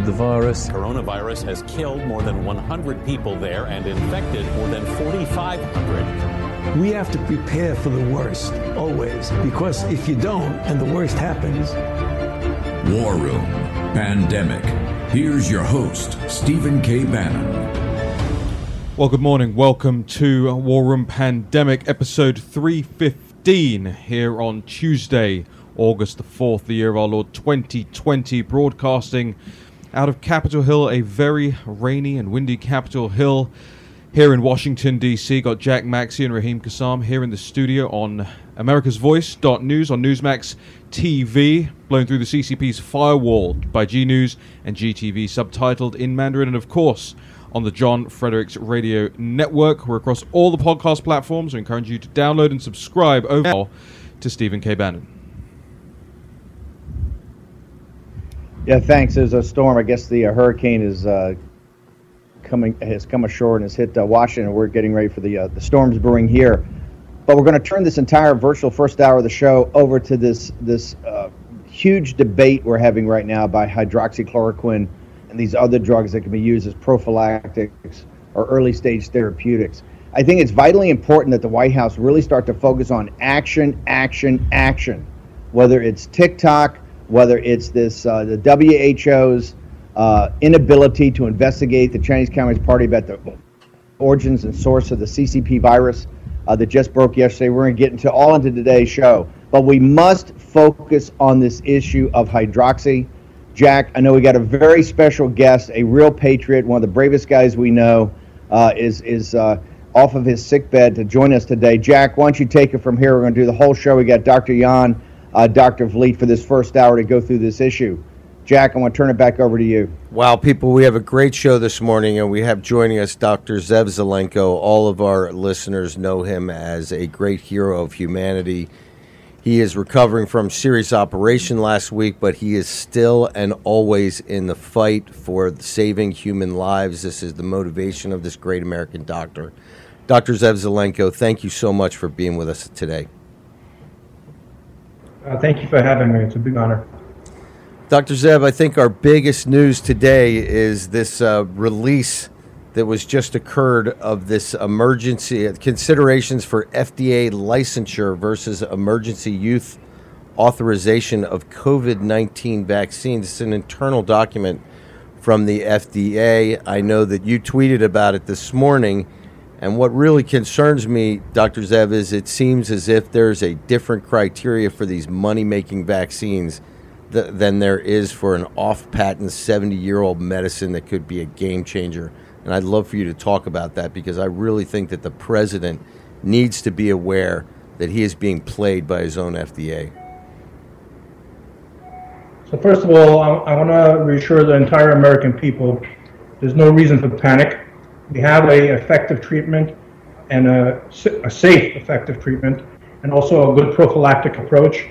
the virus. Coronavirus has killed more than 100 people there and infected more than 4,500. We have to prepare for the worst, always, because if you don't and the worst happens. War Room Pandemic. Here's your host, Stephen K. Bannon. Well, good morning. Welcome to War Room Pandemic, episode 315, here on Tuesday, August the 4th, the year of our Lord 2020, broadcasting out of Capitol Hill, a very rainy and windy Capitol Hill here in Washington, D.C. Got Jack Maxey and Raheem Kassam here in the studio on America's Voice News on Newsmax TV, blown through the CCP's firewall by G News and GTV, subtitled in Mandarin, and of course on the John Fredericks Radio Network. We're across all the podcast platforms. We encourage you to download and subscribe over to Stephen K. Bannon. Yeah, thanks. There's a storm. I guess the uh, hurricane is uh, coming has come ashore and has hit uh, Washington. We're getting ready for the uh, the storms brewing here. But we're going to turn this entire virtual first hour of the show over to this this uh, huge debate we're having right now by hydroxychloroquine and these other drugs that can be used as prophylactics or early stage therapeutics. I think it's vitally important that the White House really start to focus on action, action, action. Whether it's TikTok, whether it's this uh, the WHO's uh, inability to investigate the Chinese Communist Party about the origins and source of the CCP virus uh, that just broke yesterday. We're going to get into all into today's show, but we must focus on this issue of hydroxy. Jack, I know we got a very special guest, a real patriot, one of the bravest guys we know, uh, is is uh, off of his sick bed to join us today. Jack, why don't you take it from here? We're going to do the whole show. We got Dr. Yan uh, Dr. Vliet for this first hour to go through this issue. Jack, I'm going to turn it back over to you. Wow, people, we have a great show this morning, and we have joining us Dr. Zev Zelenko. All of our listeners know him as a great hero of humanity. He is recovering from serious operation last week, but he is still and always in the fight for saving human lives. This is the motivation of this great American doctor. Dr. Zev Zelenko, thank you so much for being with us today. Uh, thank you for having me. It's a big honor. Dr. Zev, I think our biggest news today is this uh, release that was just occurred of this emergency uh, considerations for FDA licensure versus emergency use authorization of COVID 19 vaccines. It's an internal document from the FDA. I know that you tweeted about it this morning. And what really concerns me, Dr. Zev, is it seems as if there's a different criteria for these money making vaccines th- than there is for an off patent 70 year old medicine that could be a game changer. And I'd love for you to talk about that because I really think that the president needs to be aware that he is being played by his own FDA. So, first of all, I, I want to reassure the entire American people there's no reason for panic we have a effective treatment and a, a safe effective treatment and also a good prophylactic approach.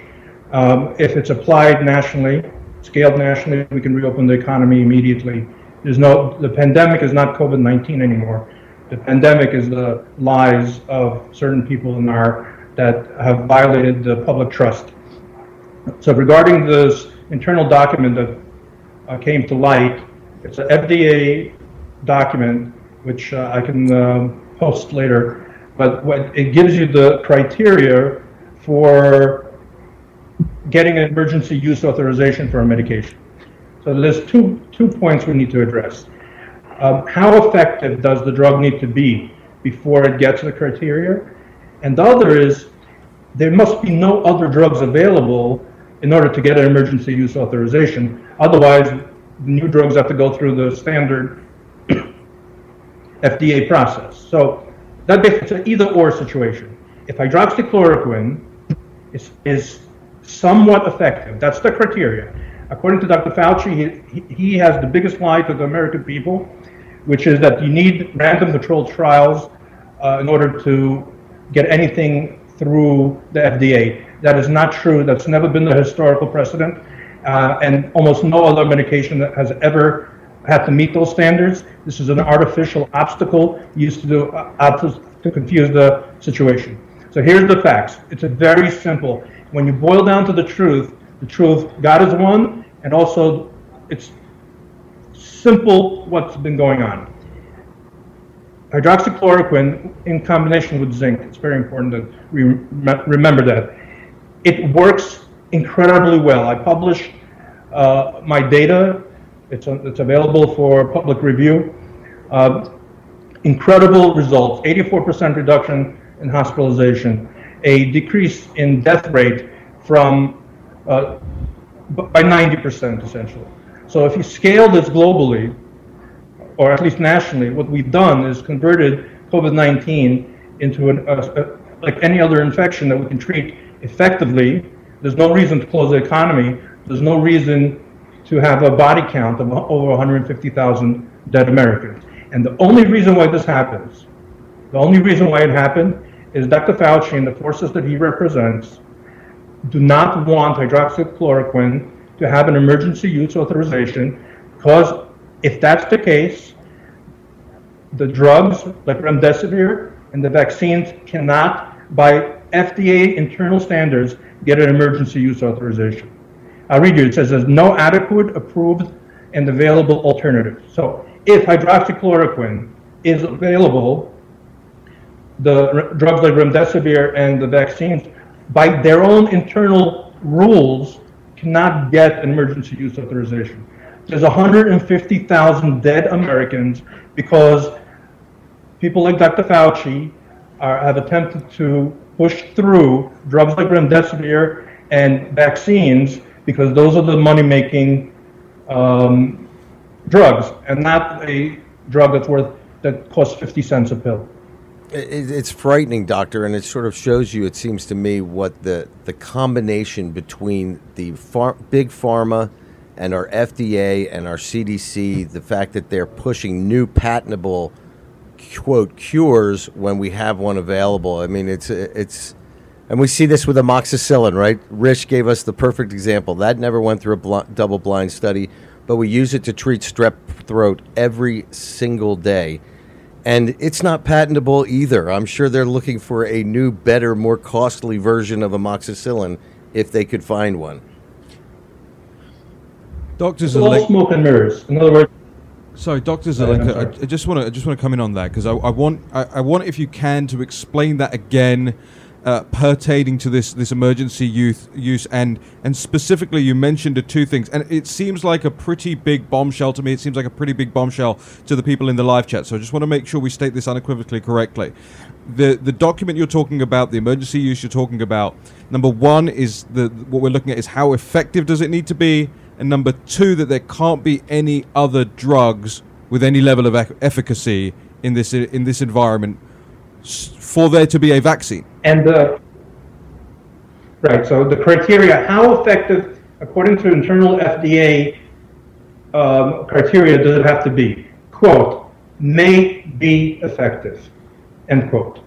Um, if it's applied nationally, scaled nationally, we can reopen the economy immediately. There's no, the pandemic is not COVID-19 anymore. The pandemic is the lies of certain people in our, that have violated the public trust. So regarding this internal document that uh, came to light, it's an FDA document which uh, I can um, post later. But what, it gives you the criteria for getting an emergency use authorization for a medication. So there's two, two points we need to address. Um, how effective does the drug need to be before it gets the criteria? And the other is there must be no other drugs available in order to get an emergency use authorization. Otherwise, new drugs have to go through the standard FDA process. So that it's an either or situation. if hydroxychloroquine is, is somewhat effective, that's the criteria. According to Dr. Fauci, he, he has the biggest lie to the American people, which is that you need random controlled trials uh, in order to get anything through the FDA. That is not true. That's never been the historical precedent. Uh, and almost no other medication that has ever had to meet those standards. This is an artificial obstacle used to do uh, to confuse the situation. So here's the facts. It's a very simple. When you boil down to the truth, the truth, God is one, and also it's simple what's been going on. Hydroxychloroquine in combination with zinc, it's very important to re- remember that. It works incredibly well. I publish uh, my data, it's, it's available for public review. Uh, incredible results 84% reduction in hospitalization, a decrease in death rate from uh, by 90% essentially. So if you scale this globally, or at least nationally, what we've done is converted COVID-19 into an, a, a, like any other infection that we can treat effectively. There's no reason to close the economy. There's no reason to have a body count of over 150,000 dead Americans. And the only reason why this happens, the only reason why it happened is Dr. Fauci and the forces that he represents do not want hydroxychloroquine to have an emergency use authorization because if that's the case, the drugs like remdesivir and the vaccines cannot, by FDA internal standards, get an emergency use authorization. I'll read you. It says there's no adequate, approved, and available alternative. So if hydroxychloroquine is available, the drugs like remdesivir and the vaccines by their own internal rules, cannot get an emergency use authorization. There's 150,000 dead Americans because people like Dr. Fauci are, have attempted to push through drugs like remdesivir and vaccines because those are the money-making um, drugs and not a drug that's worth that costs 50 cents a pill. It's frightening, doctor, and it sort of shows you. It seems to me what the the combination between the far, big pharma and our FDA and our CDC, the fact that they're pushing new patentable quote cures when we have one available. I mean, it's it's, and we see this with amoxicillin, right? Risch gave us the perfect example. That never went through a bl- double blind study, but we use it to treat strep throat every single day and it's not patentable either. I'm sure they're looking for a new, better, more costly version of amoxicillin if they could find one. Doctors are all smoke and mirrors. In other words, sorry, doctors are like. I, I just want to. I just want to come in on that because I, I, want. I, I want, if you can, to explain that again uh, pertaining to this this emergency youth use and and specifically you mentioned the two things. And it seems like a pretty big bombshell to me. It seems like a pretty big bombshell to the people in the live chat. So I just want to make sure we state this unequivocally correctly. The the document you're talking about the emergency use you're talking about number 1 is the what we're looking at is how effective does it need to be? And number 2 that there can't be any other drugs with any level of efficacy in this in this environment for there to be a vaccine. And the right, so the criteria, how effective, according to internal FDA um, criteria, does it have to be? Quote, may be effective. End quote.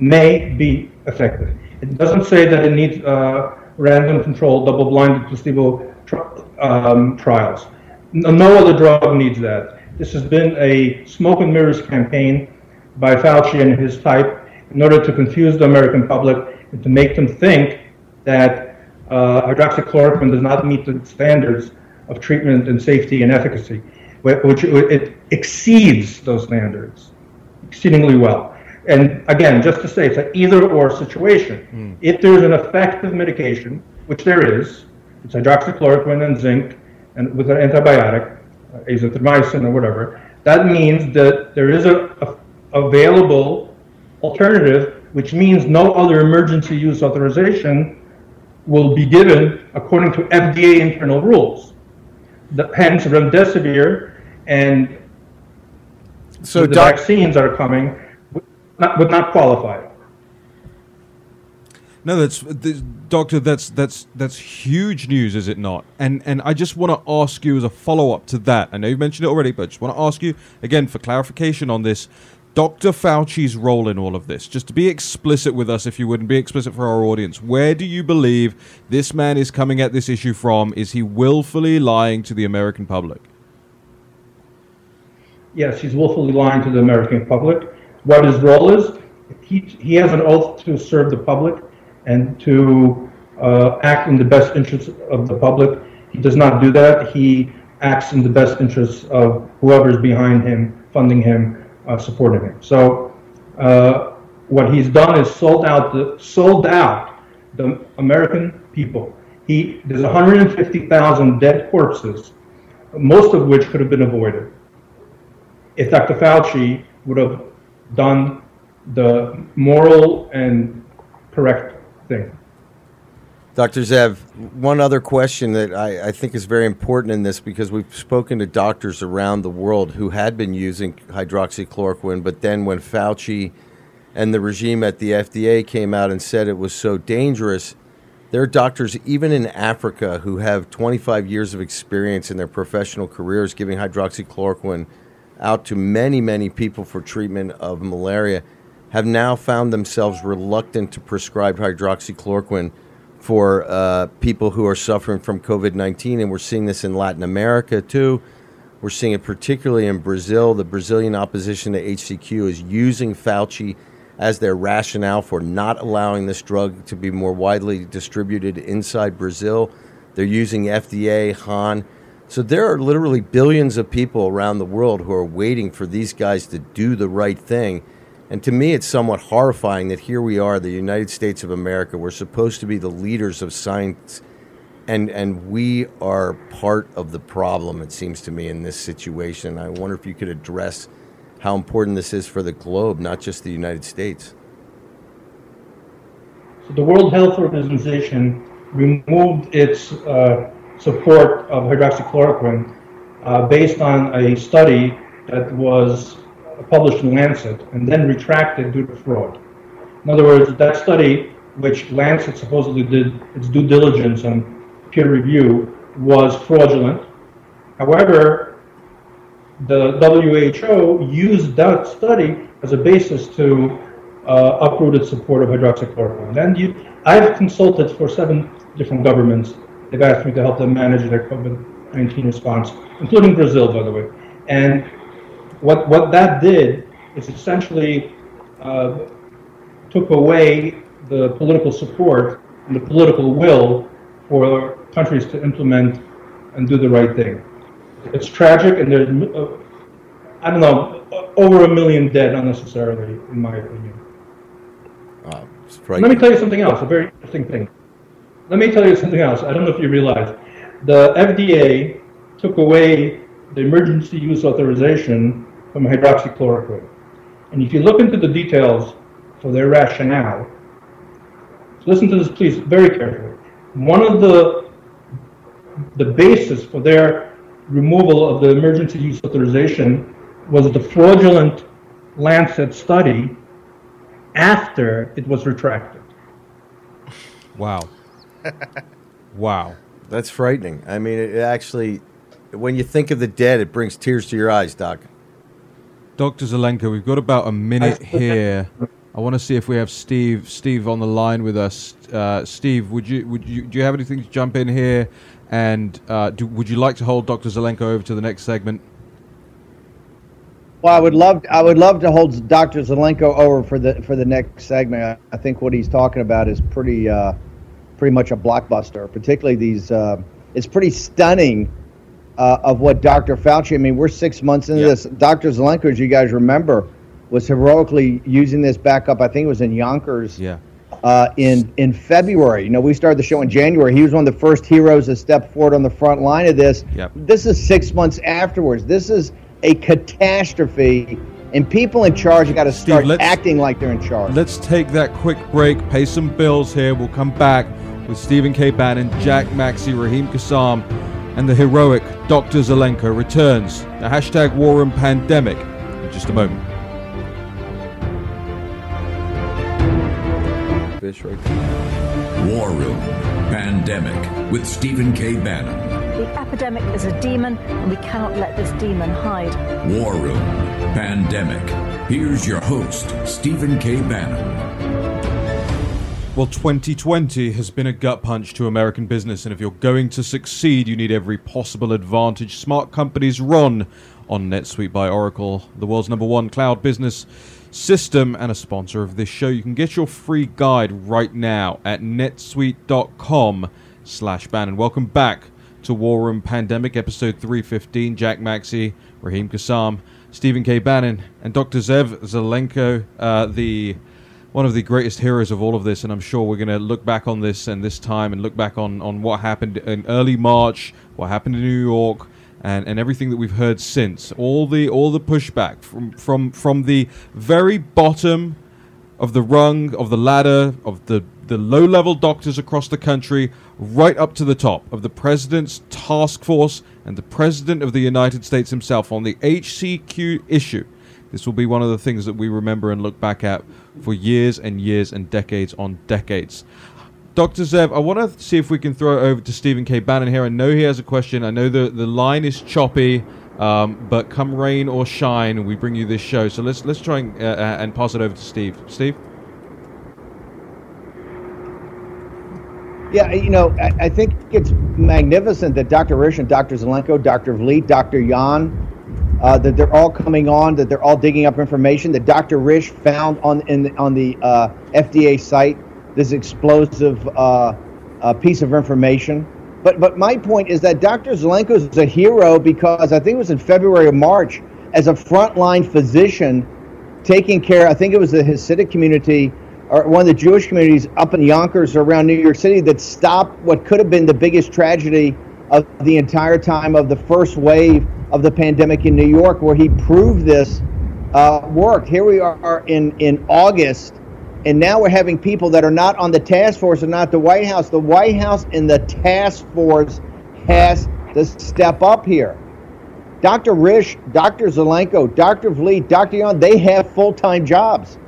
May be effective. It doesn't say that it needs uh, random controlled, double-blinded placebo tri- um, trials. No, no other drug needs that. This has been a smoke and mirrors campaign by Fauci and his type in order to confuse the American public and to make them think that uh, hydroxychloroquine does not meet the standards of treatment and safety and efficacy, which it exceeds those standards exceedingly well. And again, just to say, it's an either or situation. Mm. If there's an effective medication, which there is, it's hydroxychloroquine and zinc, and with an antibiotic, uh, azithromycin or whatever, that means that there is a, a available alternative, which means no other emergency use authorization will be given according to FDA internal rules. The, hence, remdesivir and so the doc- vaccines that are coming would not, would not qualify. No, that's, that's doctor. That's that's that's huge news, is it not? And and I just want to ask you as a follow up to that. I know you mentioned it already, but I just want to ask you again for clarification on this. Dr. Fauci's role in all of this, just to be explicit with us, if you wouldn't be explicit for our audience, where do you believe this man is coming at this issue from? Is he willfully lying to the American public? Yes, he's willfully lying to the American public. What his role is, he, he has an oath to serve the public and to uh, act in the best interest of the public. He does not do that. He acts in the best interest of whoever's behind him, funding him, uh, supporting him. So uh, what he's done is sold out the sold out the American people. He there's 150,000 dead corpses, most of which could have been avoided if Dr. Fauci would have done the moral and correct thing. Dr. Zev, one other question that I, I, think is very important in this because we've spoken to doctors around the world who had been using hydroxychloroquine, but then when Fauci and the regime at the FDA came out and said it was so dangerous, there are doctors, even in Africa, who have 25 years of experience in their professional careers giving hydroxychloroquine out to many, many people for treatment of malaria have now found themselves reluctant to prescribe hydroxychloroquine for uh, people who are suffering from COVID 19. And we're seeing this in Latin America too. We're seeing it particularly in Brazil. The Brazilian opposition to HCQ is using Fauci as their rationale for not allowing this drug to be more widely distributed inside Brazil. They're using FDA, Han. So there are literally billions of people around the world who are waiting for these guys to do the right thing. And to me, it's somewhat horrifying that here we are, the United States of America. We're supposed to be the leaders of science, and, and we are part of the problem, it seems to me, in this situation. I wonder if you could address how important this is for the globe, not just the United States. So the World Health Organization removed its uh, support of hydroxychloroquine uh, based on a study that was published in Lancet and then retracted due to fraud. In other words, that study, which Lancet supposedly did its due diligence and peer review, was fraudulent. However, the WHO used that study as a basis to uh, uproot its support of hydroxychloroquine. And you, I've consulted for seven different governments They've asked me to help them manage their COVID-19 response, including Brazil, by the way. And what what that did is essentially uh, took away the political support and the political will for countries to implement and do the right thing. It's tragic, and there's uh, I don't know over a million dead unnecessarily, in my opinion. Uh, Let me tell you something else. A very interesting thing. Let me tell you something else. I don't know if you realize. The FDA took away the emergency use authorization from hydroxychloroquine. And if you look into the details for their rationale, listen to this please very carefully. One of the the basis for their removal of the emergency use authorization was the fraudulent Lancet study after it was retracted. Wow wow. That's frightening. I mean, it actually, when you think of the dead, it brings tears to your eyes, Doc. Dr. Zelenko, we've got about a minute here. I want to see if we have Steve Steve on the line with us. Uh, Steve, would you would you do you have anything to jump in here? And uh, do, would you like to hold Dr. Zelenko over to the next segment? Well, I would love I would love to hold Dr. Zelenko over for the for the next segment. I, I think what he's talking about is pretty uh, pretty much a blockbuster. Particularly these, uh, it's pretty stunning uh, of what Dr. Fauci. I mean, we're six months into this. Dr. Zelenko, as you guys remember, was heroically using this back up. I think it was in Yonkers. Yeah. Uh, in in February, you know, we started the show in January. He was one of the first heroes to step forward on the front line of this. Yep. This is six months afterwards. This is a catastrophe and people in charge got to start acting like they're in charge. Let's take that quick break, pay some bills here. We'll come back with Stephen K. Bannon, Jack Maxey, Raheem Kassam, and the heroic Dr. Zelenko returns. The hashtag War Room Pandemic in just a moment. fish right there. War Room Pandemic with Stephen K. Bannon. The epidemic is a demon, and we cannot let this demon hide. War Room Pandemic. Here's your host, Stephen K. Bannon. Well, 2020 has been a gut punch to American business, and if you're going to succeed, you need every possible advantage. Smart companies run on NetSuite by Oracle, the world's number one cloud business system and a sponsor of this show. You can get your free guide right now at netsuite.com slash Bannon. Welcome back to War Room Pandemic, episode 315. Jack Maxey, Raheem Kassam, Stephen K. Bannon, and Dr. Zev Zelenko, uh, the one of the greatest heroes of all of this, and I'm sure we're going to look back on this and this time and look back on, on what happened in early March, what happened in New York, and, and everything that we've heard since. All the all the pushback from from from the very bottom of the rung of the ladder of the the low level doctors across the country, right up to the top of the president's task force and the president of the United States himself on the HCQ issue. This will be one of the things that we remember and look back at for years and years and decades on decades. Dr. Zev, I want to see if we can throw it over to Stephen K. Bannon here. I know he has a question. I know the, the line is choppy, um, but come rain or shine, we bring you this show. So let's let's try and, uh, uh and pass it over to Steve. Steve? Yeah, you know, I, I think it's magnificent that Dr. Risch and Dr. Zelenko, Dr. Vliet, Dr. Yan, uh, that they're all coming on, that they're all digging up information that Dr. Risch found on in the, on the uh, FDA site this explosive uh, uh, piece of information. But but my point is that Dr. Zelenko is a hero because I think it was in February or March as a frontline physician taking care. I think it was the Hasidic community or one of the Jewish communities up in Yonkers or around New York City that stopped what could have been the biggest tragedy of the entire time of the first wave of the pandemic in New York, where he proved this uh, worked. Here we are in, in August, and now we're having people that are not on the task force and not the White House. The White House and the task force has to step up here. Dr. Risch, Dr. Zelenko, Dr. Vliet, Dr. Yan, they have full time jobs.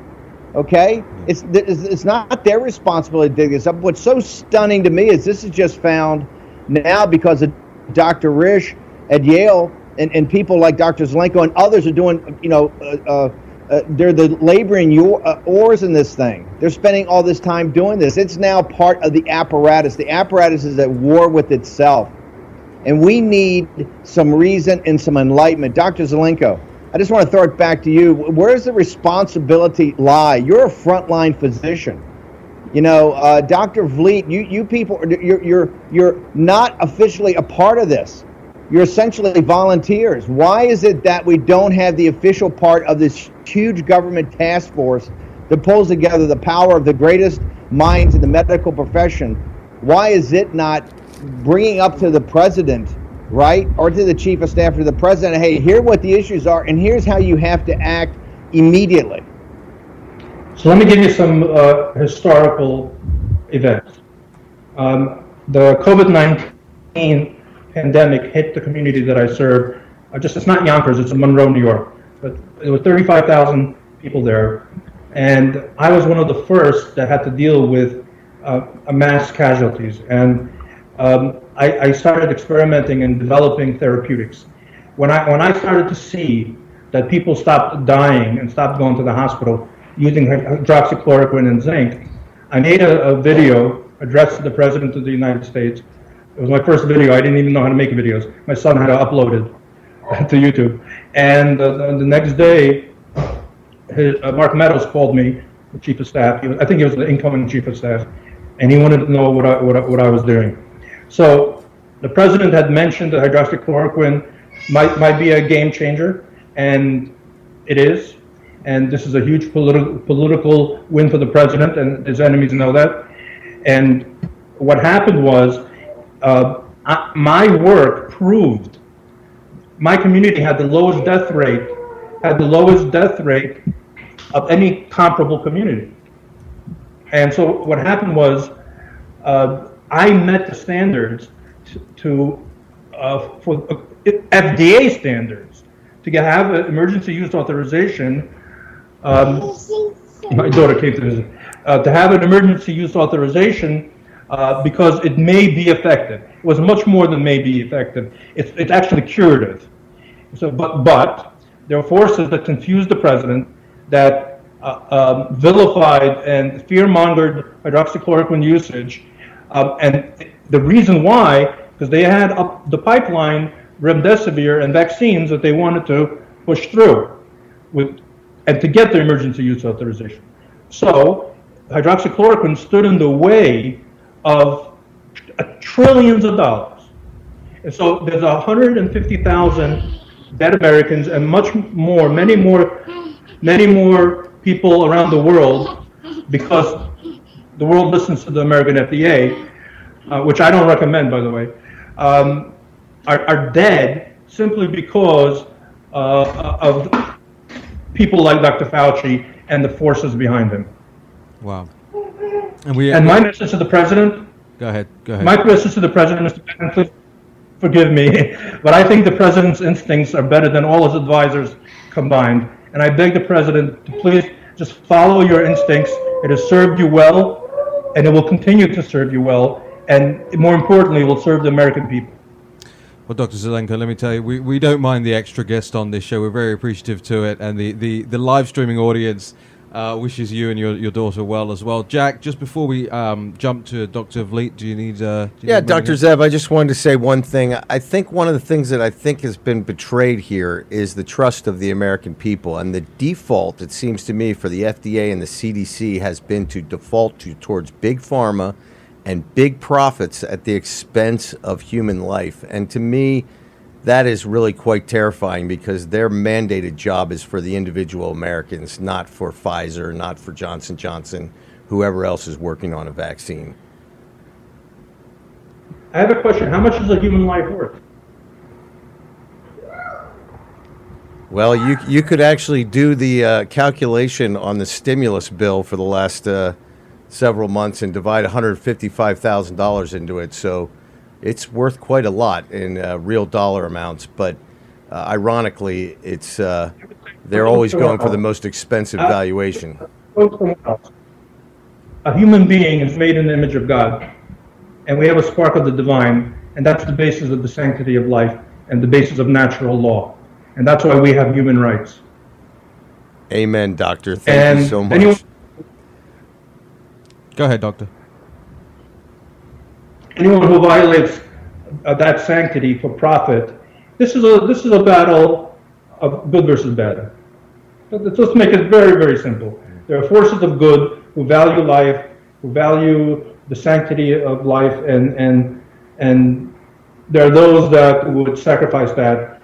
Okay? It's, it's not their responsibility to dig this up. What's so stunning to me is this is just found now because of Dr. Risch at Yale and, and people like Dr. Zelenko and others are doing, you know, uh, uh, uh, they're the laboring your, uh, oars in this thing. They're spending all this time doing this. It's now part of the apparatus. The apparatus is at war with itself. And we need some reason and some enlightenment. Dr. Zelenko, I just want to throw it back to you. Where does the responsibility lie? You're a frontline physician. You know, uh, Dr. Vliet, you, you people, you're, you're, you're not officially a part of this. You're essentially volunteers. Why is it that we don't have the official part of this huge government task force that pulls together the power of the greatest minds in the medical profession? Why is it not bringing up to the president, right, or to the chief of staff, to the president, hey, here what the issues are, and here's how you have to act immediately? So let me give you some uh, historical events. Um, the COVID 19 pandemic hit the community that I serve, uh, just it's not Yonkers, it's in Monroe, New York. But there were 35,000 people there, and I was one of the first that had to deal with uh, mass casualties. And um, I, I started experimenting and developing therapeutics. When I when I started to see that people stopped dying and stopped going to the hospital using hydroxychloroquine and zinc, I made a, a video addressed to the President of the United States it was my first video. I didn't even know how to make videos. My son had to upload it to YouTube. And uh, the next day, his, uh, Mark Meadows called me, the chief of staff. Was, I think he was the incoming chief of staff, and he wanted to know what I, what I, what I was doing. So the president had mentioned that hydroxychloroquine might might be a game changer, and it is. And this is a huge political political win for the president, and his enemies know that. And what happened was uh, I, my work proved my community had the lowest death rate, had the lowest death rate of any comparable community. And so what happened was, uh, I met the standards to, to uh, for uh, FDA standards to get have emergency use authorization. Um, my daughter came to visit. uh, to have an emergency use authorization uh, because it may be effective. It was much more than may be effective. It's, it's actually curative. So, but, but there are forces that confused the president, that uh, um, vilified and fear-mongered hydroxychloroquine usage, um, and the reason why, because they had up the pipeline remdesivir and vaccines that they wanted to push through, with, and to get the emergency use authorization. So hydroxychloroquine stood in the way of trillions of dollars. And so there's 150,000 dead Americans and much more, many more, many more people around the world because the world listens to the American FDA, uh, which I don't recommend, by the way, um, are, are dead simply because uh, of people like Dr. Fauci and the forces behind him. Wow. And we and my message to the president. Go ahead. Go ahead. My message to the president, Mr. Bannon, please forgive me, but I think the president's instincts are better than all his advisors combined. And I beg the president to please just follow your instincts. It has served you well, and it will continue to serve you well, and more importantly, it will serve the American people. Well, Dr. Zelenko, let me tell you, we, we don't mind the extra guest on this show. We're very appreciative to it, and the, the, the live streaming audience uh, wishes you and your, your daughter well as well. Jack, just before we um, jump to Dr. Vliet, do you need? Uh, do you yeah, need Dr. Zev, I just wanted to say one thing. I think one of the things that I think has been betrayed here is the trust of the American people, and the default, it seems to me, for the FDA and the CDC has been to default to towards big pharma and big profits at the expense of human life. And to me, that is really quite terrifying because their mandated job is for the individual Americans, not for Pfizer, not for Johnson Johnson, whoever else is working on a vaccine. I have a question. How much is a human life worth? Well, you you could actually do the uh, calculation on the stimulus bill for the last uh, several months and divide one hundred fifty-five thousand dollars into it. So it's worth quite a lot in uh, real dollar amounts. But uh, ironically, it's uh, they're always going for the most expensive valuation. A human being is made in the image of God, and we have a spark of the divine, and that's the basis of the sanctity of life and the basis of natural law, and that's why we have human rights. Amen, doctor. Thank and you so much. Anyone, Go ahead, doctor. Anyone who violates uh, that sanctity for profit, this is a this is a battle of good versus bad. Let's just make it very very simple. There are forces of good who value life, who value the sanctity of life, and and and there are those that would sacrifice that.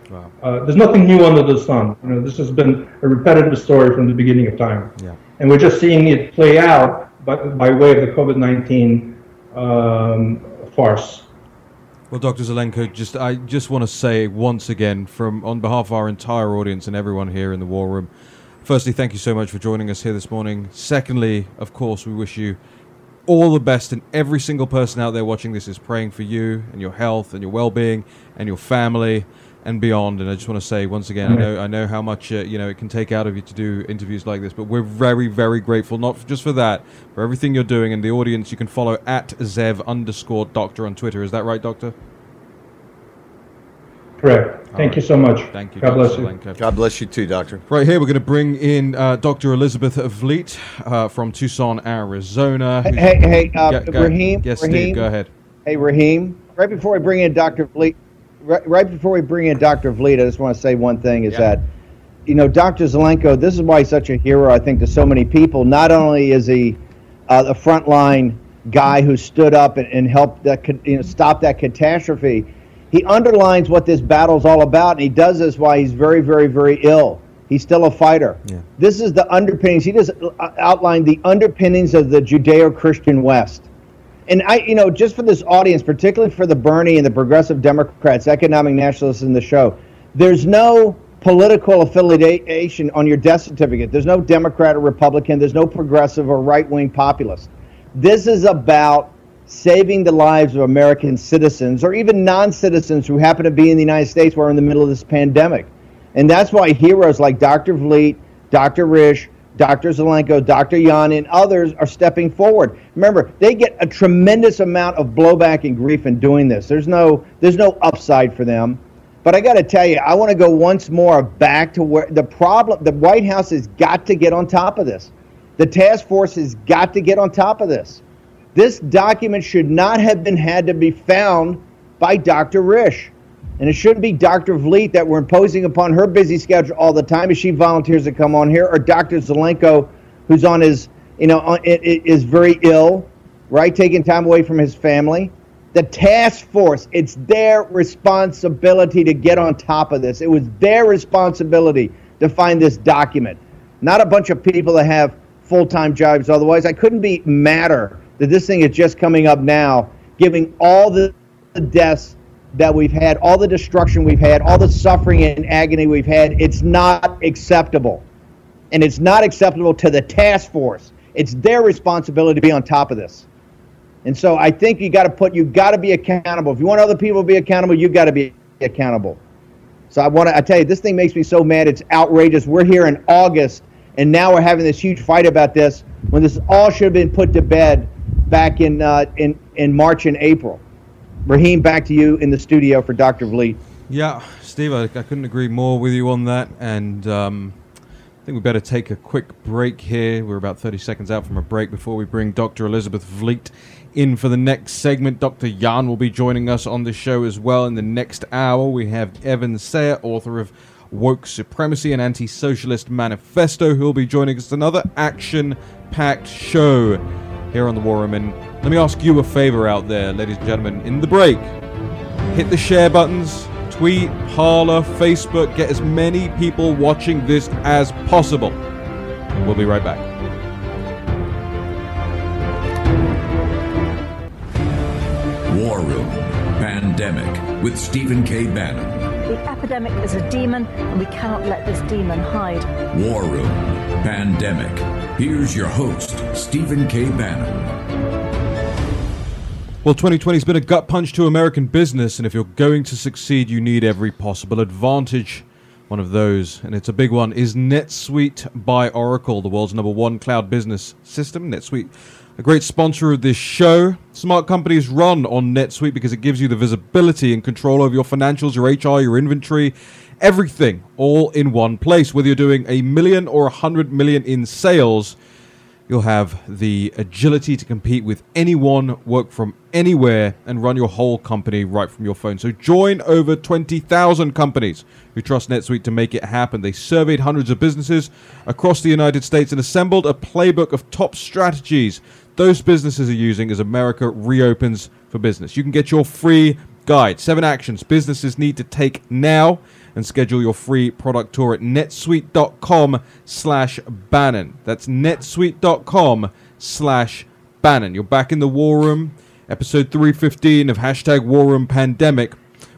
Uh, there's nothing new under the sun. You know, this has been a repetitive story from the beginning of time, Yeah. and we're just seeing it play out by, by way of the COVID-19 um, farce. Well, Dr. Zelenko, just I just want to say once again, from on behalf of our entire audience and everyone here in the War Room, firstly, thank you so much for joining us here this morning. Secondly, of course, we wish you all the best, and every single person out there watching this is praying for you and your health and your well-being and your family and beyond. And I just want to say once again, I know I know how much uh, you know it can take out of you to do interviews like this, but we're very very grateful, not f- just for that, for everything you're doing. And the audience, you can follow at Zev underscore Doctor on Twitter. Is that right, Doctor? Correct. Thank you so much. Thank you. God Dr. bless you. Zelenko. God bless you too, doctor. Right here, we're going to bring in uh, Dr. Elizabeth Vliet uh, from Tucson, Arizona. who's- Hey, hey, uh, Go- go- Raheem. Yes, Raheem, Steve, go ahead. Hey, Raheem. Right before we bring in Dr. Vliet, right, right before we bring in Dr. Vliet, I just want to say one thing: is that, you know, Dr. Zelenko. This is why he's such a hero. I think to so many people. Not only is he uh, the frontline guy who stood up and, and helped that, you know, stop that catastrophe. He underlines what this battle's all about, and he does this while he's very, very, very ill. He's still a fighter. Yeah. This is the underpinnings. He just uh, outlined the underpinnings of the Judeo-Christian West. And I, you know, just for this audience, particularly for the Bernie and the progressive Democrats, economic nationalists in the show, there's no political affiliation on your death certificate. There's no Democrat or Republican. There's no progressive or right-wing populist. This is about saving the lives of American citizens or even non-citizens who happen to be in the United States we're in the middle of this pandemic. And that's why heroes like Dr. Vliet, Dr. Risch, Dr. Zelenko, Dr. Yan, and others are stepping forward. Remember, they get a tremendous amount of blowback and grief in doing this. There's no there's no upside for them. But I got to tell you, I want to go once more back to where the problem. The White House has got to get on top of this. The task force has got to get on top of this. This document should not have been had to be found by Dr. Risch. And it shouldn't be Dr. Vliet that we're imposing upon her busy schedule all the time as she volunteers to come on here, or Dr. Zelenko, who's on his, you know, is very ill, right? Taking time away from his family. The task force, it's their responsibility to get on top of this. It was their responsibility to find this document, not a bunch of people that have full time jobs. Otherwise, I couldn't be madder that this thing is just coming up now, giving all the deaths that we've had, all the destruction we've had, all the suffering and agony we've had. It's not acceptable. And it's not acceptable to the task force. It's their responsibility to be on top of this. And so I think you got to put, you got to be accountable. If you want other people to be accountable, you got to be accountable. So I want to, I tell you, this thing makes me so mad. It's outrageous. We're here in August, and now we're having this huge fight about this when this all should have been put to bed back in uh, in in March and April. Raheem, back to you in the studio for Dr. Vliet. Yeah, Steve, I, I couldn't agree more with you on that. And um, I think we better take a quick break here. We're about 30 seconds out from a break before we bring Dr. Elizabeth Vliet in for the next segment. Dr. Yan will be joining us on the show as well in the next hour. We have Evan Sayet, author of Woke Supremacy and Anti Socialist Manifesto, who will be joining us. Another action packed show here on the War Room. And let me ask you a favor out there, ladies and gentlemen. In the break, hit the share buttons, tweet, Parler, Facebook, get as many people watching this as possible. We'll be right back. War Room Pandemic with Stephen K. Bannon. The epidemic is a demon, and we cannot let this demon hide. War Room Pandemic. Here's your host, Stephen K. Bannon. Well, 2020 has been a gut punch to American business, and if you're going to succeed, you need every possible advantage. One of those, and it's a big one, is NetSuite by Oracle, the world's number one cloud business system. NetSuite, a great sponsor of this show. Smart companies run on NetSuite because it gives you the visibility and control over your financials, your HR, your inventory, everything, all in one place. Whether you're doing a million or a hundred million in sales, You'll have the agility to compete with anyone, work from anywhere, and run your whole company right from your phone. So join over 20,000 companies who trust NetSuite to make it happen. They surveyed hundreds of businesses across the United States and assembled a playbook of top strategies those businesses are using as America reopens for business. You can get your free guide, seven actions businesses need to take now and schedule your free product tour at netsuite.com slash Bannon. That's netsuite.com slash Bannon. You're back in the war room, episode 315 of hashtag war room pandemic.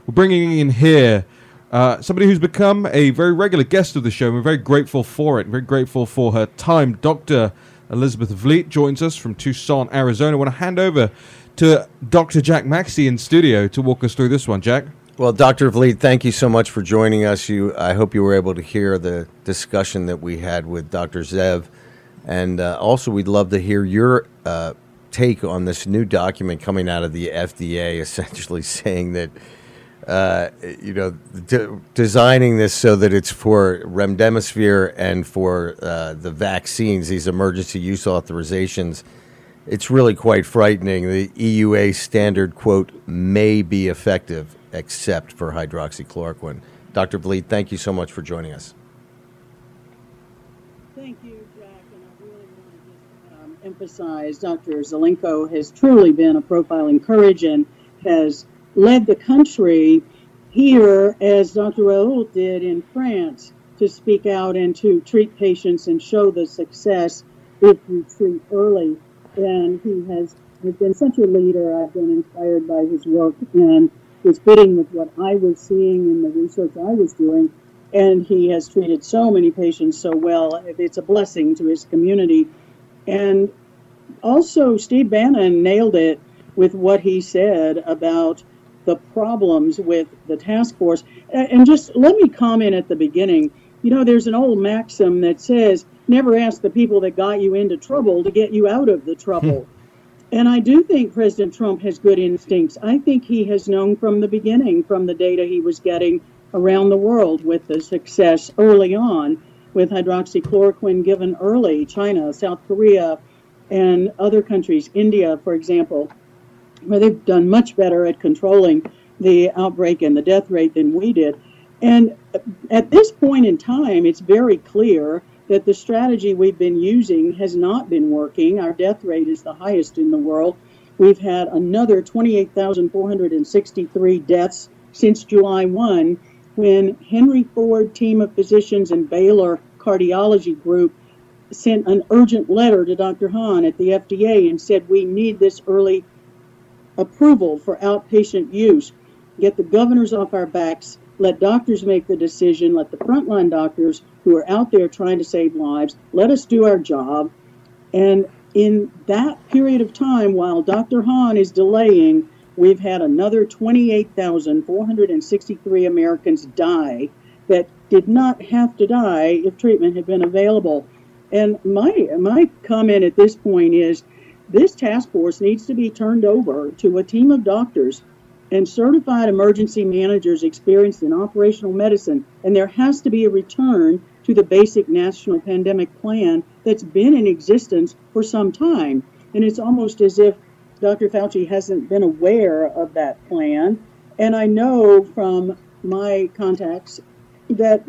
We're bringing in here uh, somebody who's become a very regular guest of the show. We're very grateful for it. Very grateful for her time. Dr. Elizabeth Vliet joins us from Tucson, Arizona. I want to hand over to Dr. Jack Maxey in studio to walk us through this one. Jack? Well, Dr. Vliet, thank you so much for joining us. You, I hope you were able to hear the discussion that we had with Dr. Zev. And uh, also, we'd love to hear your uh, take on this new document coming out of the FDA, essentially saying that, uh, you know, designing this so that it's for remdesivir and for uh, the vaccines, these emergency use authorizations. It's really quite frightening. The EUA standard, quote, may be effective except for hydroxychloroquine. Dr. Vliet, thank you so much for joining us. Thank you, Jack. And I really want to um, emphasize Dr. Zelenko has truly been a profiling courage and has led the country here, as Dr. Raoult did in France, to speak out and to treat patients and show the success if you treat early. And he has, has been such a leader. I've been inspired by his work and was fitting with what I was seeing in the research I was doing. And he has treated so many patients so well. It's a blessing to his community. And also, Steve Bannon nailed it with what he said about the problems with the task force. And just let me comment at the beginning. You know, there's an old maxim that says never ask the people that got you into trouble to get you out of the trouble. and I do think President Trump has good instincts. I think he has known from the beginning, from the data he was getting around the world with the success early on with hydroxychloroquine given early, China, South Korea, and other countries, India, for example, where they've done much better at controlling the outbreak and the death rate than we did. And at this point in time, it's very clear that the strategy we've been using has not been working. Our death rate is the highest in the world. We've had another 28,463 deaths since July 1 when Henry Ford team of physicians and Baylor cardiology group sent an urgent letter to Dr. Hahn at the FDA and said we need this early approval for outpatient use. Get the governors off our backs. Let doctors make the decision. Let the frontline doctors who are out there trying to save lives let us do our job. And in that period of time, while Dr. Hahn is delaying, we've had another 28,463 Americans die that did not have to die if treatment had been available. And my my comment at this point is this task force needs to be turned over to a team of doctors and certified emergency managers experienced in operational medicine. And there has to be a return to the basic national pandemic plan that's been in existence for some time. And it's almost as if Dr. Fauci hasn't been aware of that plan. And I know from my contacts that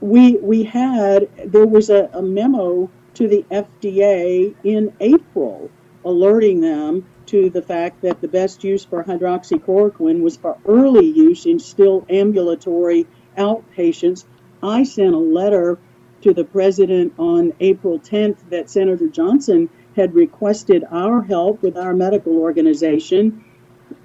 we we had there was a, a memo to the FDA in April alerting them to the fact that the best use for hydroxychloroquine was for early use in still ambulatory outpatients. I sent a letter to the president on April 10th that Senator Johnson had requested our help with our medical organization,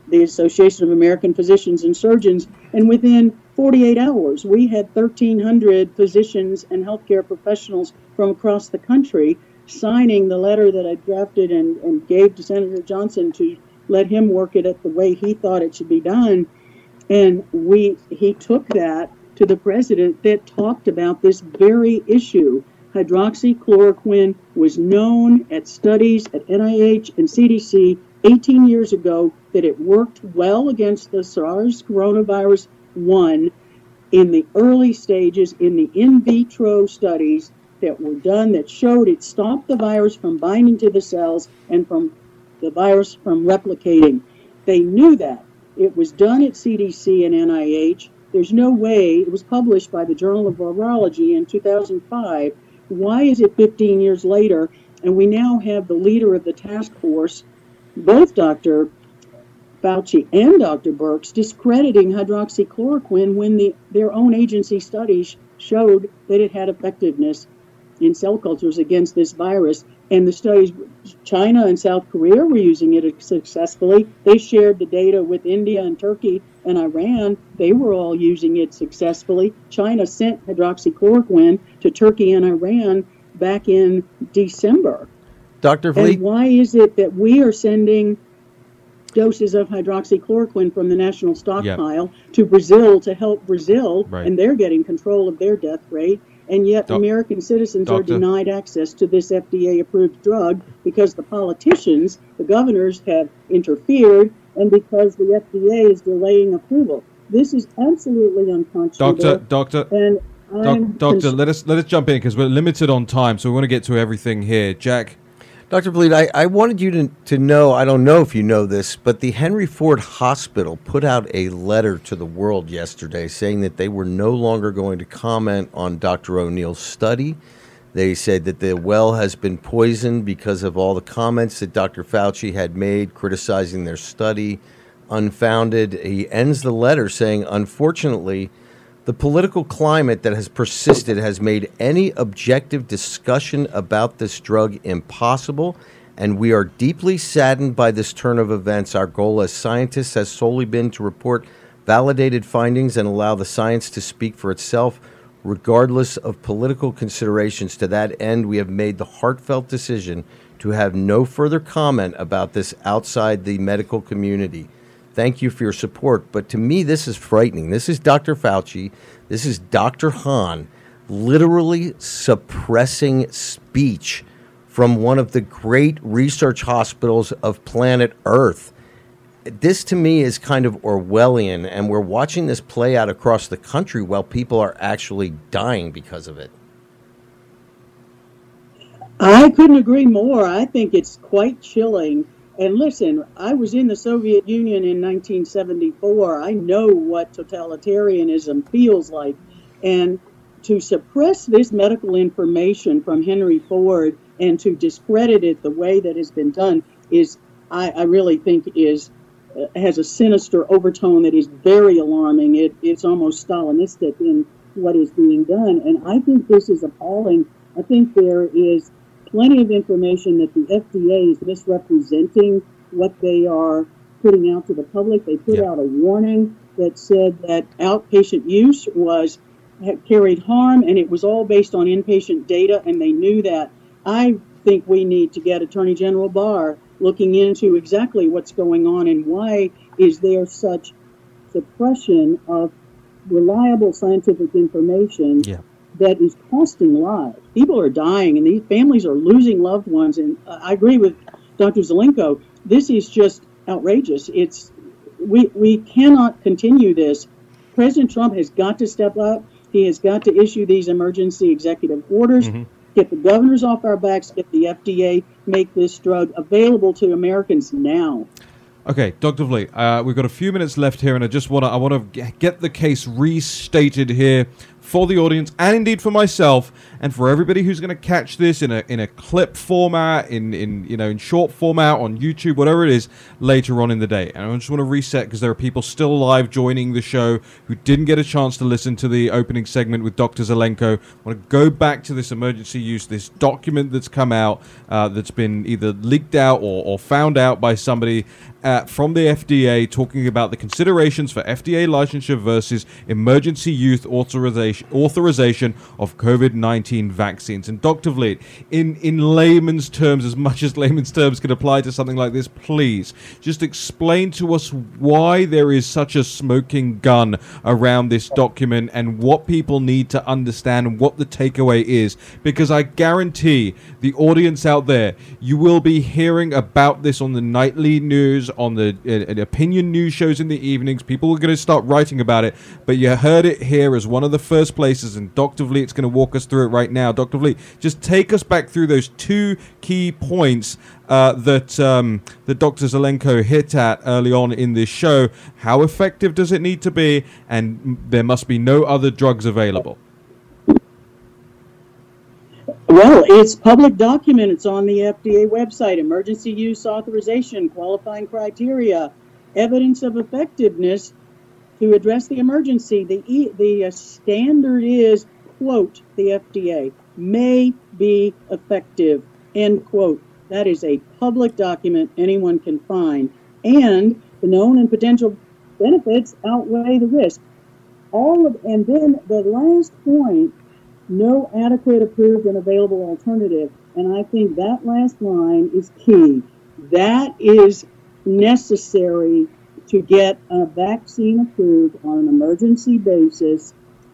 the Association of American Physicians and Surgeons, and within 48 hours, we had 1,300 physicians and healthcare professionals from across the country signing the letter that I drafted and, and gave to Senator Johnson to let him work it at the way he thought it should be done. And we he took that to the president that talked about this very issue hydroxychloroquine was known at studies at NIH and CDC 18 years ago that it worked well against the SARS coronavirus 1 in the early stages in the in vitro studies that were done that showed it stopped the virus from binding to the cells and from the virus from replicating. They knew that. It was done at CDC and NIH. There's no way, it was published by the Journal of Virology in 2005 why is it 15 years later and we now have the leader of the task force, both Dr. Fauci and Dr. Birx, discrediting hydroxychloroquine when the, their own agency studies showed that it had effectiveness in cell cultures against this virus. And the studies, China and South Korea were using it successfully. They shared the data with India and Turkey and Iran. They were all using it successfully. China sent hydroxychloroquine to Turkey and Iran back in December. Dr. Vliet. And why is it that we are sending doses of hydroxychloroquine from the national stockpile yep. to Brazil to help Brazil, right. and they're getting control of their death rate? And yet Doc- American citizens Doctor. are denied access to this FDA approved drug because the politicians, the governors, have interfered and because the FDA is delaying approval. This is absolutely unconscionable. Doctor, doctor, and Doc, doctor, cons- let us let us jump in because we're limited on time, so we want to get to everything here. Jack, Dr. Vliet, I, I wanted you to, to know, I don't know if you know this, but the Henry Ford Hospital put out a letter to the world yesterday saying that they were no longer going to comment on Dr. O'Neill's study. They said that the well has been poisoned because of all the comments that Dr. Fauci had made criticizing their study, unfounded. He ends the letter saying, unfortunately, the political climate that has persisted has made any objective discussion about this drug impossible, and we are deeply saddened by this turn of events. Our goal as scientists has solely been to report validated findings and allow the science to speak for itself, regardless of political considerations. To that end, we have made the heartfelt decision to have no further comment about this outside the medical community. Thank you for your support. But to me, this is frightening. This is Dr. Fauci. This is Dr. Hahn literally suppressing speech from one of the great research hospitals of planet Earth. This to me is kind of Orwellian, and we're watching this play out across the country while people are actually dying because of it. I couldn't agree more. I think it's quite chilling. And listen, I was in the Soviet Union in 1974. I know what totalitarianism feels like. And to suppress this medical information from Henry Ford and to discredit it the way that has been done is, I, I really think, is uh, has a sinister overtone that is very alarming. It, it's almost Stalinistic in what is being done. And I think this is appalling. I think there is plenty of information that the FDA is misrepresenting what they are putting out to the public. They put out a warning that said that outpatient use was carried harm, and it was all based on inpatient data, and they knew that. I think we need to get Attorney General Barr looking into exactly what's going on and why is there such suppression of reliable scientific information Yeah. That is costing lives. People are dying, and these families are losing loved ones. And uh, I agree with Dr. Zelenko. This is just outrageous. It's we we cannot continue this. President Trump has got to step up. He has got to issue these emergency executive orders. Get the governors off our backs. Get the FDA. Make this drug available to Americans now. Okay, Dr. Vliet, uh, we've got a few minutes left here, and I just want to I want to get the case restated here for the audience, and indeed for myself, and for everybody who's going to catch this in a in a clip format, in in you know in short format on YouTube, whatever it is, later on in the day. And I just want to reset because there are people still live joining the show who didn't get a chance to listen to the opening segment with Dr. Zelenko. I want to go back to this emergency use, this document that's come out, uh, that's been either leaked out or, or found out by somebody uh, from the FDA talking about the considerations for FDA licensure versus emergency use authorization authorization of COVID nineteen vaccines. And Dr. Vliet, in in layman's terms, as much as layman's terms can apply to something like this, please just explain to us why there is such a smoking gun around this document and what people need to understand and what the takeaway is. Because I guarantee the audience out there, you will be hearing about this on the nightly news, on the uh, opinion news shows in the evenings. People are going to start writing about it, but you heard it here as one of the first places, and Dr. Vliet's going to walk us through it right now. Dr. Vliet, just take us back through those two key points uh, that um, that Dr. Zelenko hit at early on in this show. How effective does it need to be, and there must be no other drugs available. Well, it's public document. It's on the FDA website. Emergency use authorization, qualifying criteria, evidence of effectiveness to address the emergency. The e- the uh, standard is quote the FDA may be effective end quote. That is a public document anyone can find, and the known and potential benefits outweigh the risk. All of and then the last point no adequate, approved, and available alternative. And I think that last line is key. That is necessary to get a vaccine approved on an emergency basis.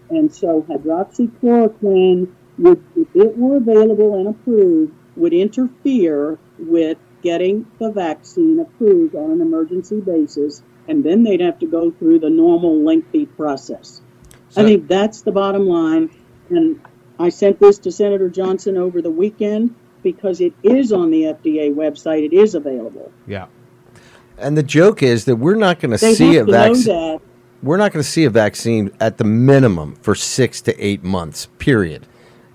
And so hydroxychloroquine, would, if it were available and approved, would interfere with getting the vaccine approved on an emergency basis. And then they'd have to go through the normal lengthy process. I think that's the bottom line. And I sent this to Senator Johnson over the weekend because it is on the FDA website. It is available. Yeah. And the joke is that we're not going to see a have to know vaccine. We're not going to see a vaccine at the minimum for six to eight months, period.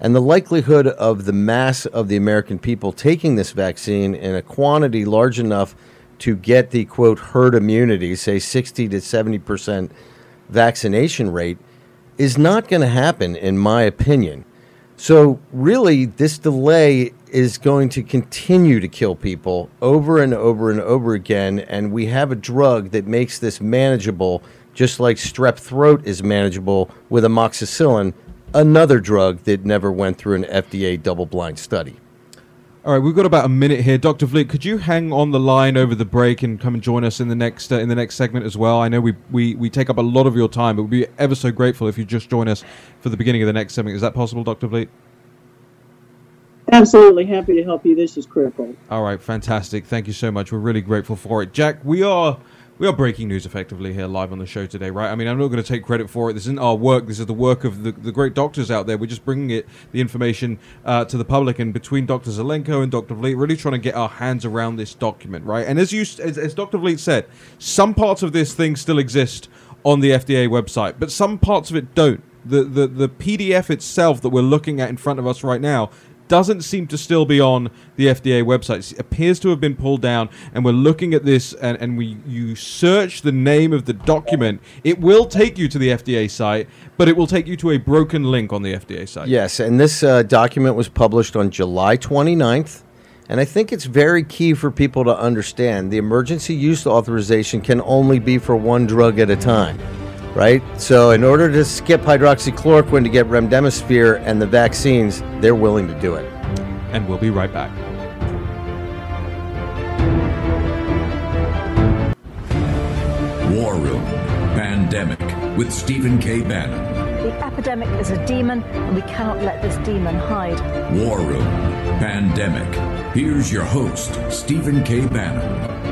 And the likelihood of the mass of the American people taking this vaccine in a quantity large enough to get the quote herd immunity, say 60 to 70% vaccination rate, is not going to happen, in my opinion. So, really, this delay is going to continue to kill people over and over and over again. And we have a drug that makes this manageable, just like strep throat is manageable with amoxicillin, another drug that never went through an FDA double blind study. All right, we've got about a minute here, Doctor Vliet. Could you hang on the line over the break and come and join us in the next uh, in the next segment as well? I know we, we we take up a lot of your time, but we'd be ever so grateful if you just join us for the beginning of the next segment. Is that possible, Doctor Vliet? Absolutely happy to help you. This is critical. All right, fantastic. Thank you so much. We're really grateful for it, Jack. We are we are breaking news effectively here live on the show today, right? I mean, I'm not going to take credit for it. This isn't our work. This is the work of the, the great doctors out there. We're just bringing it, the information uh, to the public. And between Dr. Zelenko and Dr. Vliet, really trying to get our hands around this document, right? And as you, as, as Dr. Vliet said, some parts of this thing still exist on the FDA website, but some parts of it don't. The, the, the PDF itself that we're looking at in front of us right now doesn't seem to still be on the FDA website. It appears to have been pulled down, and we're looking at this, and, and we you search the name of the document, it will take you to the FDA site, but it will take you to a broken link on the FDA site. Yes, and this uh, document was published on July 29th. And I think it's very key for people to understand the emergency use authorization can only be for one drug at a time right? So, in order to skip hydroxychloroquine to get remdesivir and the vaccines, they're willing to do it. And we'll be right back. War Room Pandemic with Stephen K. Bannon. The epidemic is a demon, and we cannot let this demon hide. War Room Pandemic. Here's your host, Stephen K. Bannon.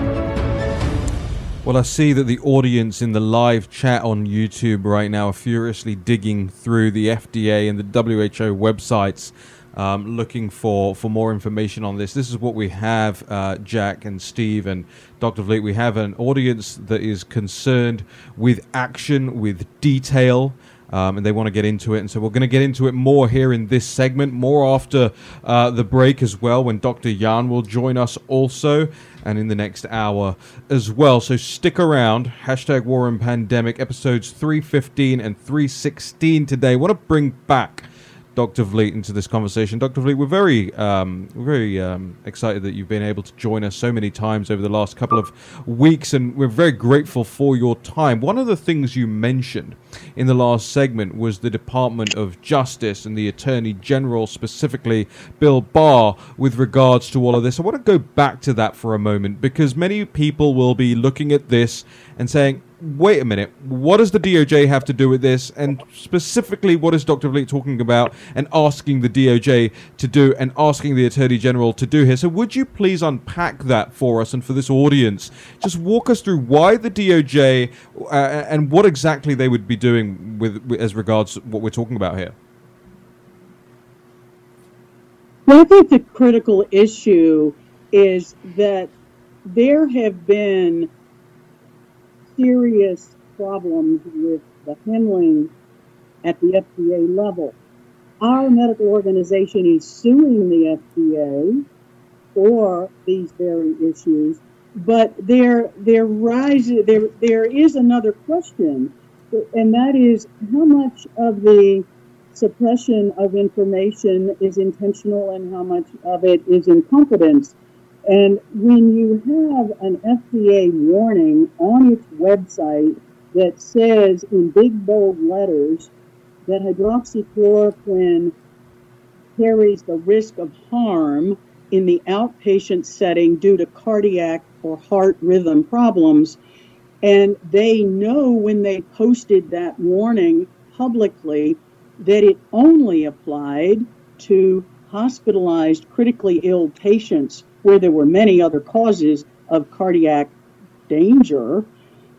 Well, I see that the audience in the live chat on YouTube right now are furiously digging through the FDA and the WHO websites. Um, looking for, for more information on this. This is what we have, uh, Jack and Steve and Dr. Vliet. We have an audience that is concerned with action, with detail, um, and they want to get into it. And so we're going to get into it more here in this segment, more after uh, the break as well, when Dr. Yan will join us also, and in the next hour as well. So stick around. Hashtag War Room Pandemic, episodes 315 and 316 today. I want to bring back Dr. Vliet into this conversation. Dr. Vliet, we're very, um, very um, excited that you've been able to join us so many times over the last couple of weeks, and we're very grateful for your time. One of the things you mentioned in the last segment was the Department of Justice and the Attorney General, specifically Bill Barr, with regards to all of this. I want to go back to that for a moment because many people will be looking at this and saying, wait a minute, what does the DOJ have to do with this? And specifically, what is Dr. Vliet talking about and asking the DOJ to do and asking the Attorney General to do here? So, would you please unpack that for us and for this audience? Just walk us through why the DOJ uh, and what exactly they would be doing with, with as regards what we're talking about here. Well, I think the critical issue is that there have been serious problems with the handling at the FDA level. Our medical organization is suing the FDA for these very issues, but there there rises there there is another question, and that is how much of the suppression of information is intentional and how much of it is incompetence. And when you have an FDA warning on its website that says in big bold letters that hydroxychloroquine carries the risk of harm in the outpatient setting due to cardiac or heart rhythm problems, and they know when they posted that warning publicly that it only applied to hospitalized critically ill patients where there were many other causes of cardiac danger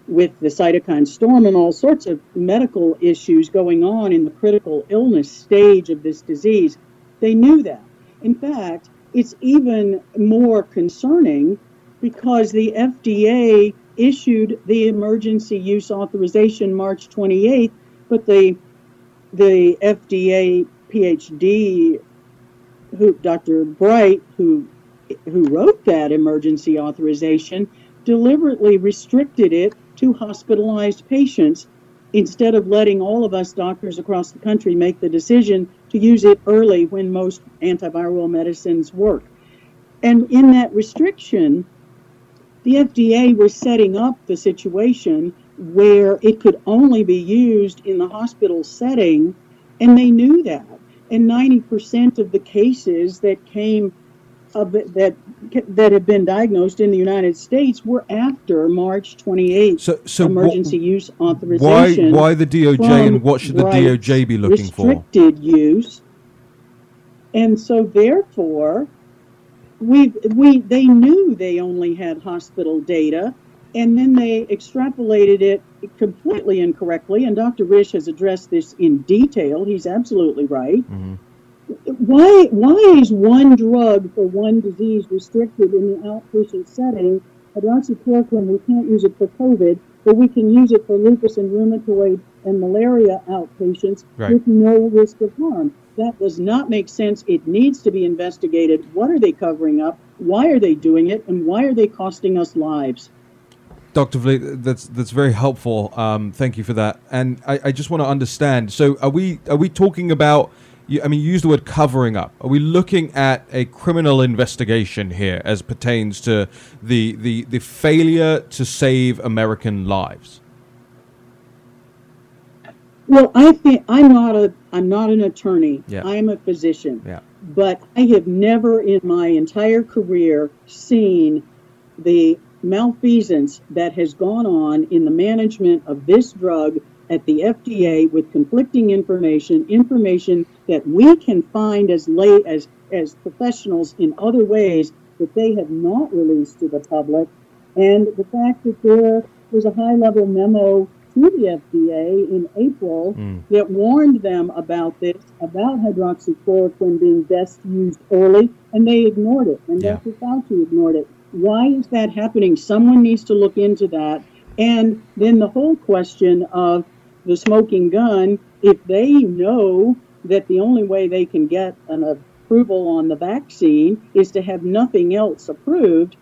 with the cytokine storm and all sorts of medical issues going on in the critical illness stage of this disease. They knew that. In fact, it's even more concerning because the FDA issued the emergency use authorization March 28th, but the the FDA PhD who Dr. Bright, who who wrote that emergency authorization deliberately restricted it to hospitalized patients instead of letting all of us doctors across the country make the decision to use it early when most antiviral medicines work. And in that restriction, the FDA was setting up the situation where it could only be used in the hospital setting, and they knew that. And 90% of the cases that came of it that that have been diagnosed in the United States were after March 28th So, so wh- emergency use authorization. why why the DOJ and what should the right DOJ be looking for? restricted use, and so therefore, we we they knew they only had hospital data, and then they extrapolated it completely incorrectly. And Dr. Risch has addressed this in detail. He's absolutely right. Mm-hmm. Why why is one drug for one disease restricted in the outpatient setting? Hydroxychloroquine, we can't use it for COVID, but we can use it for lupus and rheumatoid and malaria outpatients Right. with no risk of harm. That does not make sense. It needs to be investigated. What are they covering up? Why are they doing it? And why are they costing us lives? Dr. Vliet, that's that's very helpful. Um, thank you for that. And I, I just want to understand. So, are we are we talking about? You- I mean, you use the word covering up. Are we looking at a criminal investigation here, as pertains to the the the failure to save American lives? Well, I think I'm not a I'm not an attorney. Yeah. I'm a physician. Yeah. But I have never in my entire career seen the malfeasance that has gone on in the management of this drug at the FDA with conflicting information, information that we can find as late as as professionals in other ways that they have not released to the public, and the fact that there was a high level memo to the FDA in April Mm. that warned them about this, about hydroxychloroquine being best used early, and they ignored it, and Yeah. Dr. Fauci ignored it. Why is that happening? Someone needs to look into that. And then the whole question of the smoking gun, if they know that the only way they can get an approval on the vaccine is to have nothing else approved,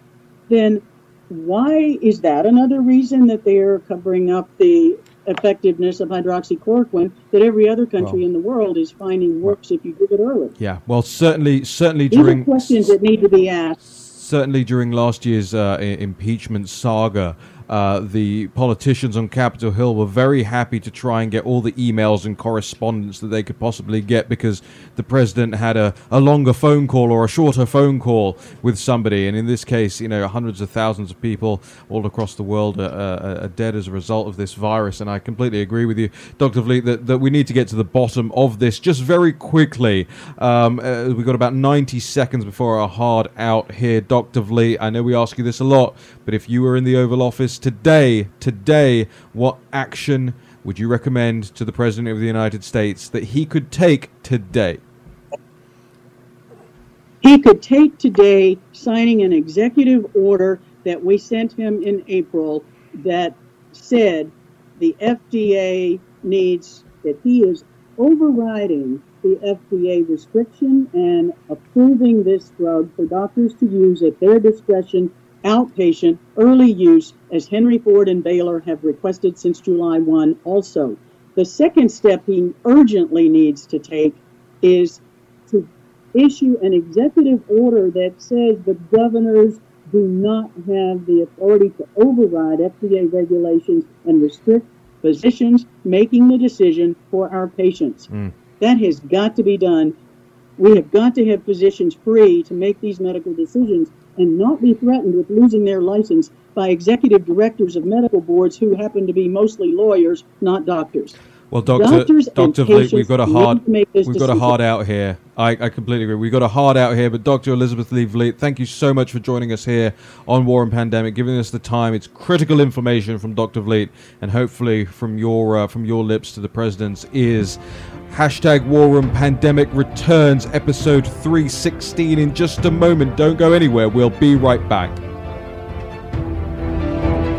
then why is that another reason that they're covering up the effectiveness of hydroxychloroquine that every other country Well- in the world is finding works if you give it early? Yeah. Well, certainly, certainly These during questions that need to be asked. certainly during last year's uh, impeachment saga, uh, the politicians on Capitol Hill were very happy to try and get all the emails and correspondence that they could possibly get because the president had a, a longer phone call or a shorter phone call with somebody. And in this case, you know, hundreds of thousands of people all across the world are, are, are dead as a result of this virus. And I completely agree with you, Dr. Vliet, that, that we need to get to the bottom of this just very quickly. Um, uh, we've got about 90 seconds before our hard out here. Dr. Vliet, I know we ask you this a lot, but if you were in the Oval Office today, today, what action would you recommend to the President of the United States that he could take today? he could take today signing an executive order that we sent him in April that said the FDA needs that he is overriding the FDA restriction and approving this drug for doctors to use at their discretion outpatient early use as Henry Ford and Baylor have requested since July 1 also. The second step he urgently needs to take is to issue an executive order that says the governors do not have the authority to override FDA regulations and restrict physicians making the decision for our patients. Hmm. That has got to be done. We have got to have physicians free to make these medical decisions and not be threatened with losing their license by executive directors of medical boards who happen to be mostly lawyers, not doctors. Well, Doctor Doctors Doctor Vliet, we've got a hard we've got a hard out here. I, I completely agree. We've got a hard out here. But Doctor Elizabeth Lee Vliet, thank you so much for joining us here on War Room Pandemic, giving us the time. It's critical information from Doctor Vliet, and hopefully from your uh, from your lips to the president's ears. Hashtag War Room Pandemic returns, episode 316 in just a moment. Don't go anywhere. We'll be right back.